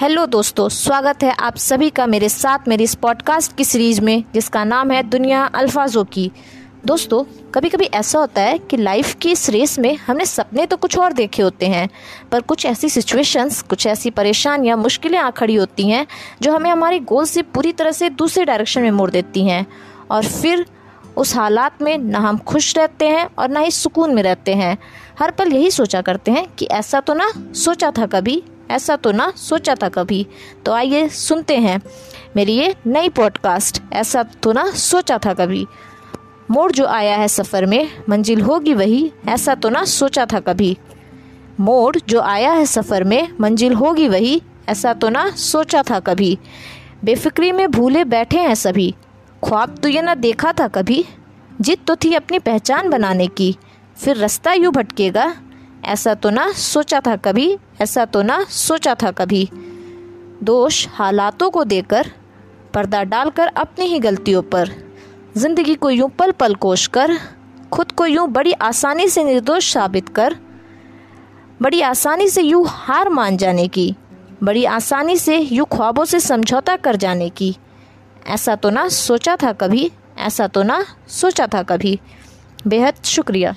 Hello दोस्तों, स्वागत है आप सभी का मेरे साथ मेरी इस पॉडकास्ट की सीरीज़ में, जिसका नाम है दुनिया अल्फाजों की। दोस्तों कभी कभी ऐसा होता है कि लाइफ की इस रेस में हमने सपने तो कुछ और देखे होते हैं, पर कुछ ऐसी सिचुएशंस कुछ ऐसी परेशानियाँ मुश्किलें आ खड़ी होती हैं, जो हमें हमारे गोल से पूरी तरह से दूसरे डायरेक्शन में मोड़ देती हैं। और फिर उस हालात में ना हम खुश रहते हैं और ना ही सुकून में रहते हैं। हर पल यही सोचा करते हैं कि ऐसा तो ना सोचा था कभी, ऐसा तो ना सोचा था कभी। तो आइए सुनते हैं मेरी ये नई पॉडकास्ट ऐसा तो ना सोचा था कभी। मोड़ जो आया है सफ़र में, मंजिल होगी वही, ऐसा तो ना सोचा था कभी। मोड़ जो आया है सफ़र में, मंजिल होगी वही, ऐसा तो ना सोचा था कभी। बेफिक्री में भूले बैठे हैं सभी। ख्वाब तो ये ना देखा था कभी जिद तो थी अपनी पहचान बनाने की। फिर रास्ता यूँ भटकेगा। ऐसा तो ना सोचा था कभी, ऐसा तो ना सोचा था कभी। दोष हालातों को देकर, पर्दा डालकर अपनी ही गलतियों पर। ज़िंदगी को यूँ पल पल कोश कर, खुद को यूँ बड़ी आसानी से निर्दोष साबित कर। बड़ी आसानी से यूँ हार मान जाने की। बड़ी आसानी से यूँ ख्वाबों से समझौता कर जाने की। ऐसा तो ना सोचा था कभी ऐसा तो ना सोचा था कभी। बेहद शुक्रिया।